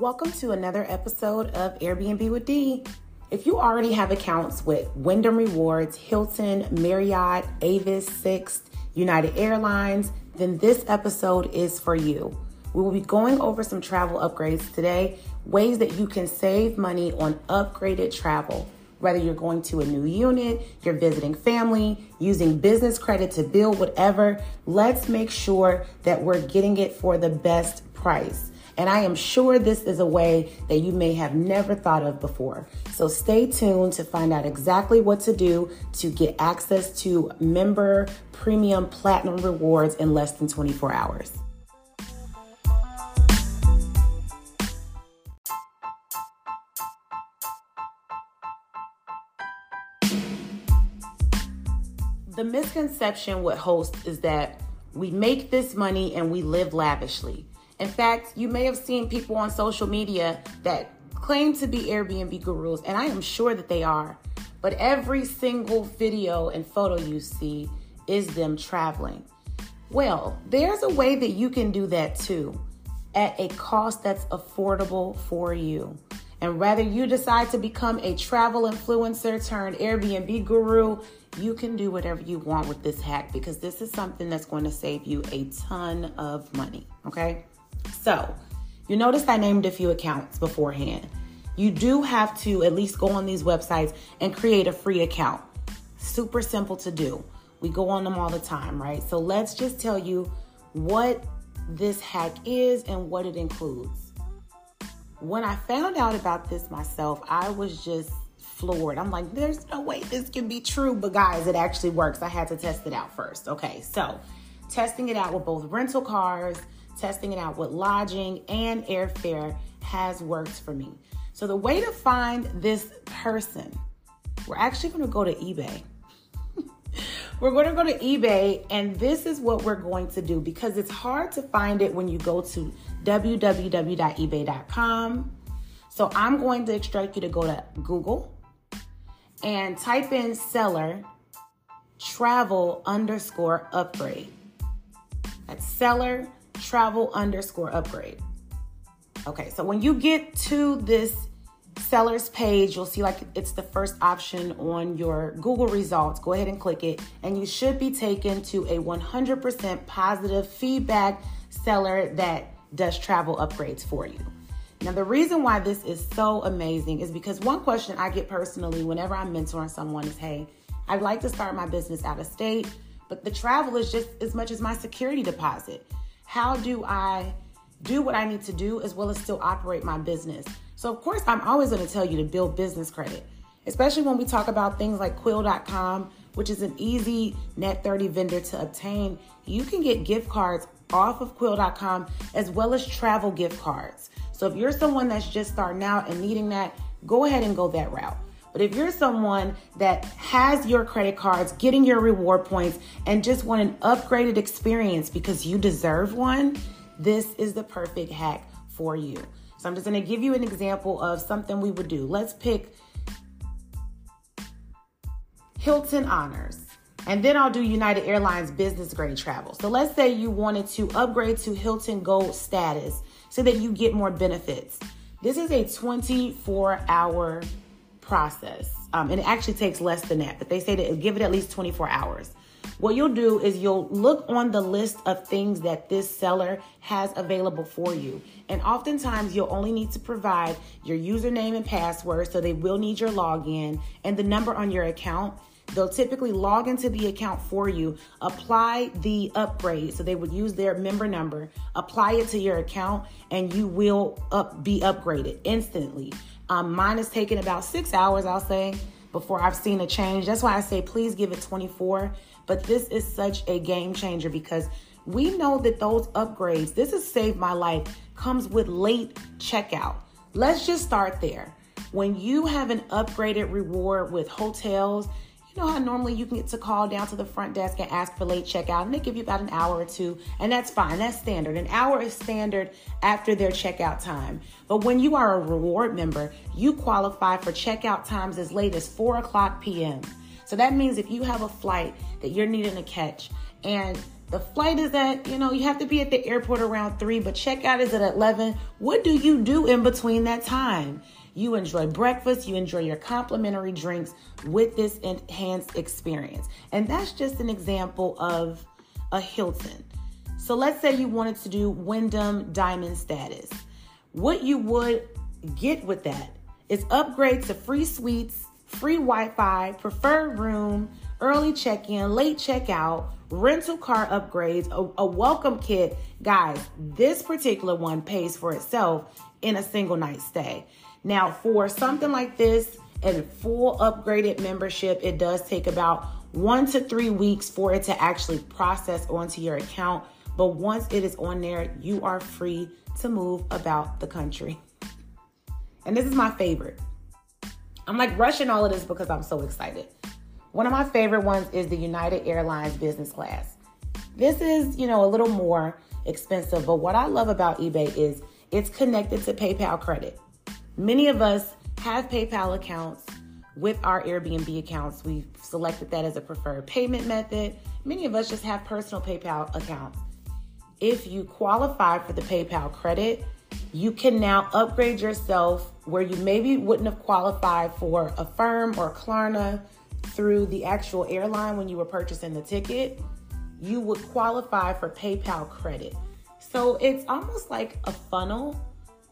Welcome to another episode of Airbnb with D. If you already have accounts with Wyndham Rewards, Hilton, Marriott, Avis, Sixt, United Airlines, then this episode is for you. We will be going over some travel upgrades today, ways that you can save money on upgraded travel. Whether you're going to a new unit, you're visiting family, using business credit to build whatever, let's make sure that we're getting it for the best price. And I am sure this is a way that you may have never thought of before. So stay tuned to find out exactly what to do to get access to member premium platinum rewards in less than 24 hours. The misconception with hosts is that we make this money and we live lavishly. In fact, you may have seen people on social media that claim to be Airbnb gurus, and I am sure that they are. But every single video and photo you see is them traveling. Well, there's a way that you can do that too at a cost that's affordable for you. And whether you decide to become a travel influencer turned Airbnb guru, you can do whatever you want with this hack because this is something that's going to save you a ton of money. Okay. So, you notice I named a few accounts beforehand. You do have to at least go on these websites and create a free account. Super simple to do. We go on them all the time, right? So let's just tell you what this hack is and what it includes. When I found out about this myself, I was just floored. I'm like, there's no way this can be true. But guys, it actually works. I had to test it out first. Okay, so testing it out with both rental cars testing it out with lodging and airfare has worked for me. So, the way to find this person, we're actually going to go to eBay. we're going to go to eBay, and this is what we're going to do because it's hard to find it when you go to www.ebay.com. So, I'm going to instruct you to go to Google and type in seller travel underscore upgrade. That's seller travel underscore upgrade. Okay, so when you get to this seller's page, you'll see like it's the first option on your Google results. Go ahead and click it, and you should be taken to a 100% positive feedback seller that does travel upgrades for you. Now, the reason why this is so amazing is because one question I get personally whenever I'm mentoring someone is hey, I'd like to start my business out of state, but the travel is just as much as my security deposit how do I do what I need to do as well as still operate my business? So, of course, I'm always going to tell you to build business credit, especially when we talk about things like quill.com, which is an easy net 30 vendor to obtain. You can get gift cards off of quill.com as well as travel gift cards. So, if you're someone that's just starting out and needing that, go ahead and go that route. But if you're someone that has your credit cards, getting your reward points, and just want an upgraded experience because you deserve one, this is the perfect hack for you. So I'm just gonna give you an example of something we would do. Let's pick Hilton Honors. And then I'll do United Airlines business grade travel. So let's say you wanted to upgrade to Hilton Gold status so that you get more benefits. This is a 24 hour process. Um, and it actually takes less than that, but they say to give it at least 24 hours. What you'll do is you'll look on the list of things that this seller has available for you. And oftentimes you'll only need to provide your username and password, so they will need your login and the number on your account. They'll typically log into the account for you, apply the upgrade. So they would use their member number, apply it to your account, and you will up, be upgraded instantly. Um, mine is taking about six hours, I'll say, before I've seen a change. That's why I say please give it 24. But this is such a game changer because we know that those upgrades, this has saved my life, comes with late checkout. Let's just start there. When you have an upgraded reward with hotels, you know how normally you can get to call down to the front desk and ask for late checkout, and they give you about an hour or two, and that's fine. That's standard. An hour is standard after their checkout time. But when you are a reward member, you qualify for checkout times as late as 4 o'clock p.m. So that means if you have a flight that you're needing to catch and The flight is at, you know, you have to be at the airport around 3, but checkout is at 11. What do you do in between that time? You enjoy breakfast, you enjoy your complimentary drinks with this enhanced experience. And that's just an example of a Hilton. So let's say you wanted to do Wyndham Diamond status. What you would get with that is upgrade to free suites, free Wi Fi, preferred room, early check in, late checkout, rental car upgrades, a, a, welcome kit. Guys, this particular one pays for itself in a single night stay. Now, for something like this and full upgraded membership, it does take about one to three weeks for it to actually process onto your account. But once it is on there, you are free to move about the country. And this is my favorite. I'm like rushing all of this because I'm so excited. One of my favorite ones is the United Airlines business class. This is, you know, a little more expensive, but what I love about eBay is it's connected to PayPal credit. Many of us have PayPal accounts with our Airbnb accounts. We've selected that as a preferred payment method. Many of us just have personal PayPal accounts. If you qualify for the PayPal credit, you can now upgrade yourself where you maybe wouldn't have qualified for Affirm or Klarna through the actual airline when you were purchasing the ticket. You would qualify for PayPal credit. So it's almost like a funnel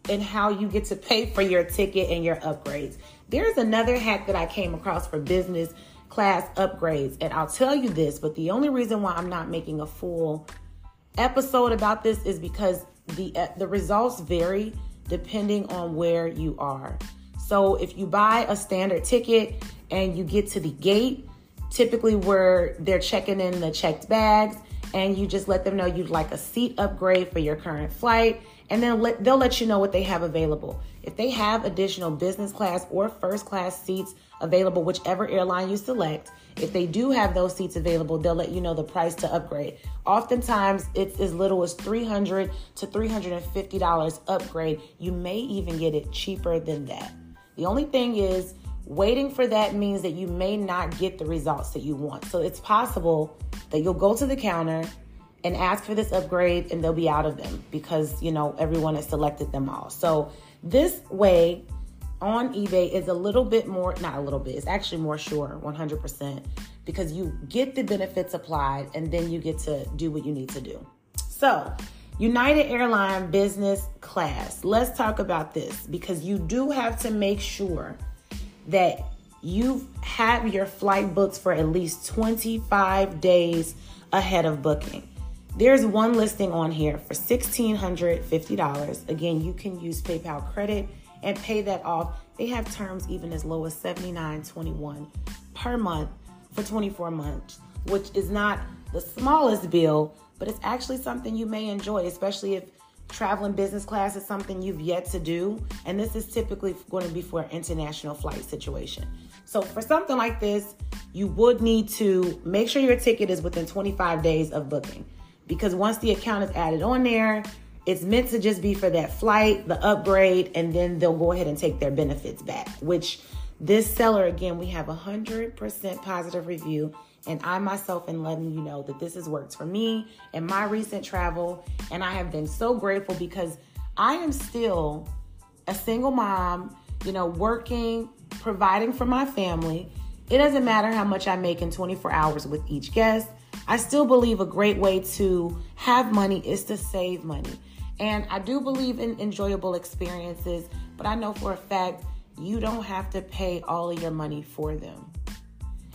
in how you get to pay for your ticket and your upgrades. There's another hack that I came across for business class upgrades, and I'll tell you this, but the only reason why I'm not making a full episode about this is because the uh, the results vary depending on where you are. So if you buy a standard ticket and you get to the gate, typically where they're checking in the checked bags, and you just let them know you'd like a seat upgrade for your current flight, and then let, they'll let you know what they have available. If they have additional business class or first class seats available, whichever airline you select, if they do have those seats available, they'll let you know the price to upgrade. Oftentimes, it's as little as 300 to $350 upgrade. You may even get it cheaper than that. The only thing is, waiting for that means that you may not get the results that you want. So it's possible that you'll go to the counter and ask for this upgrade and they'll be out of them because, you know, everyone has selected them all. So this way, on eBay is a little bit more, not a little bit, it's actually more sure, 100%, because you get the benefits applied and then you get to do what you need to do. So, United Airline business class. Let's talk about this because you do have to make sure that you have your flight books for at least 25 days ahead of booking. There's one listing on here for $1,650. Again, you can use PayPal credit and pay that off. They have terms even as low as $79.21 per month for 24 months, which is not the smallest bill, but it's actually something you may enjoy, especially if traveling business class is something you've yet to do. And this is typically going to be for an international flight situation. So, for something like this, you would need to make sure your ticket is within 25 days of booking because once the account is added on there, it's meant to just be for that flight, the upgrade, and then they'll go ahead and take their benefits back. Which this seller, again, we have a 100% positive review. And I myself am letting you know that this has worked for me in my recent travel. And I have been so grateful because I am still a single mom, you know, working, providing for my family. It doesn't matter how much I make in 24 hours with each guest. I still believe a great way to have money is to save money. And I do believe in enjoyable experiences, but I know for a fact you don't have to pay all of your money for them.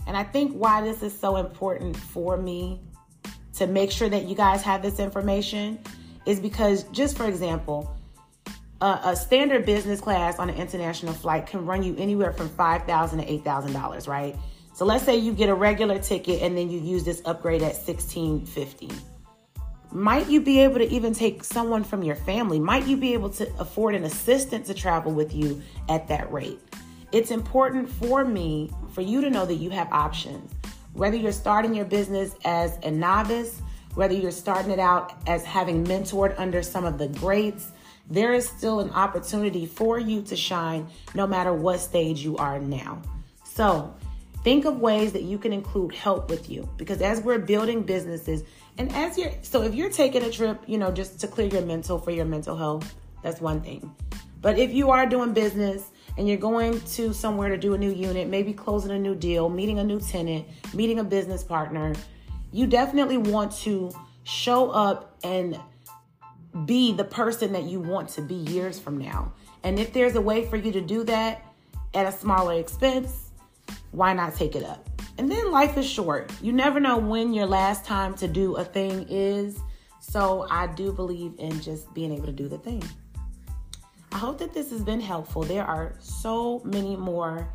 And I think why this is so important for me to make sure that you guys have this information is because, just for example, a, a standard business class on an international flight can run you anywhere from 5,000 to $8,000, right? So let's say you get a regular ticket and then you use this upgrade at 1,650 might you be able to even take someone from your family? Might you be able to afford an assistant to travel with you at that rate? It's important for me for you to know that you have options. Whether you're starting your business as a novice, whether you're starting it out as having mentored under some of the greats, there is still an opportunity for you to shine no matter what stage you are now. So, think of ways that you can include help with you because as we're building businesses and as you're so if you're taking a trip you know just to clear your mental for your mental health that's one thing but if you are doing business and you're going to somewhere to do a new unit maybe closing a new deal meeting a new tenant meeting a business partner you definitely want to show up and be the person that you want to be years from now and if there's a way for you to do that at a smaller expense why not take it up? And then life is short. You never know when your last time to do a thing is. So I do believe in just being able to do the thing. I hope that this has been helpful. There are so many more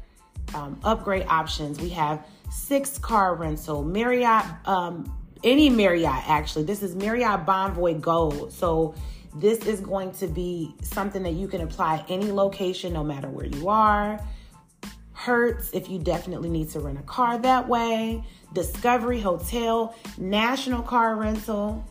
um, upgrade options. We have Sixt car rental, Marriott, um, any Marriott actually. This is Marriott Bonvoy Gold. So this is going to be something that you can apply any location, no matter where you are. Hertz, if you definitely need to rent a car that way, Discovery Hotel, National Car Rental.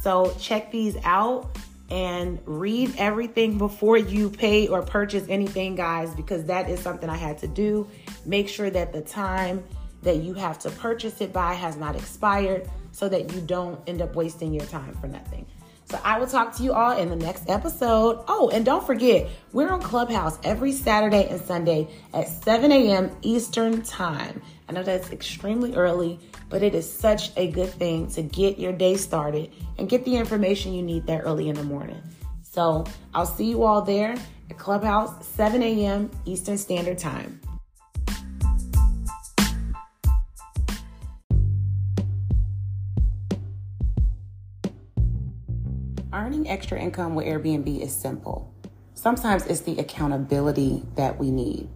So check these out and read everything before you pay or purchase anything, guys, because that is something I had to do. Make sure that the time that you have to purchase it by has not expired so that you don't end up wasting your time for nothing. So I will talk to you all in the next episode. Oh, and don't forget, we're on Clubhouse every Saturday and Sunday at 7 a.m. Eastern Time. I know that's extremely early, but it is such a good thing to get your day started and get the information you need that early in the morning. So I'll see you all there at Clubhouse, 7 a.m. Eastern Standard Time. Earning extra income with Airbnb is simple. Sometimes it's the accountability that we need.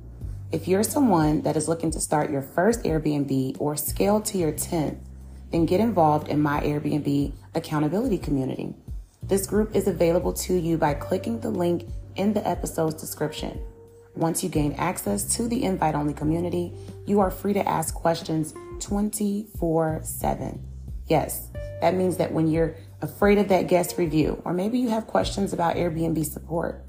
If you're someone that is looking to start your first Airbnb or scale to your 10th, then get involved in my Airbnb accountability community. This group is available to you by clicking the link in the episode's description. Once you gain access to the invite only community, you are free to ask questions 24 7. Yes, that means that when you're afraid of that guest review, or maybe you have questions about Airbnb support,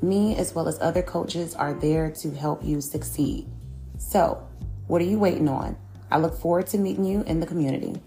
me as well as other coaches are there to help you succeed. So, what are you waiting on? I look forward to meeting you in the community.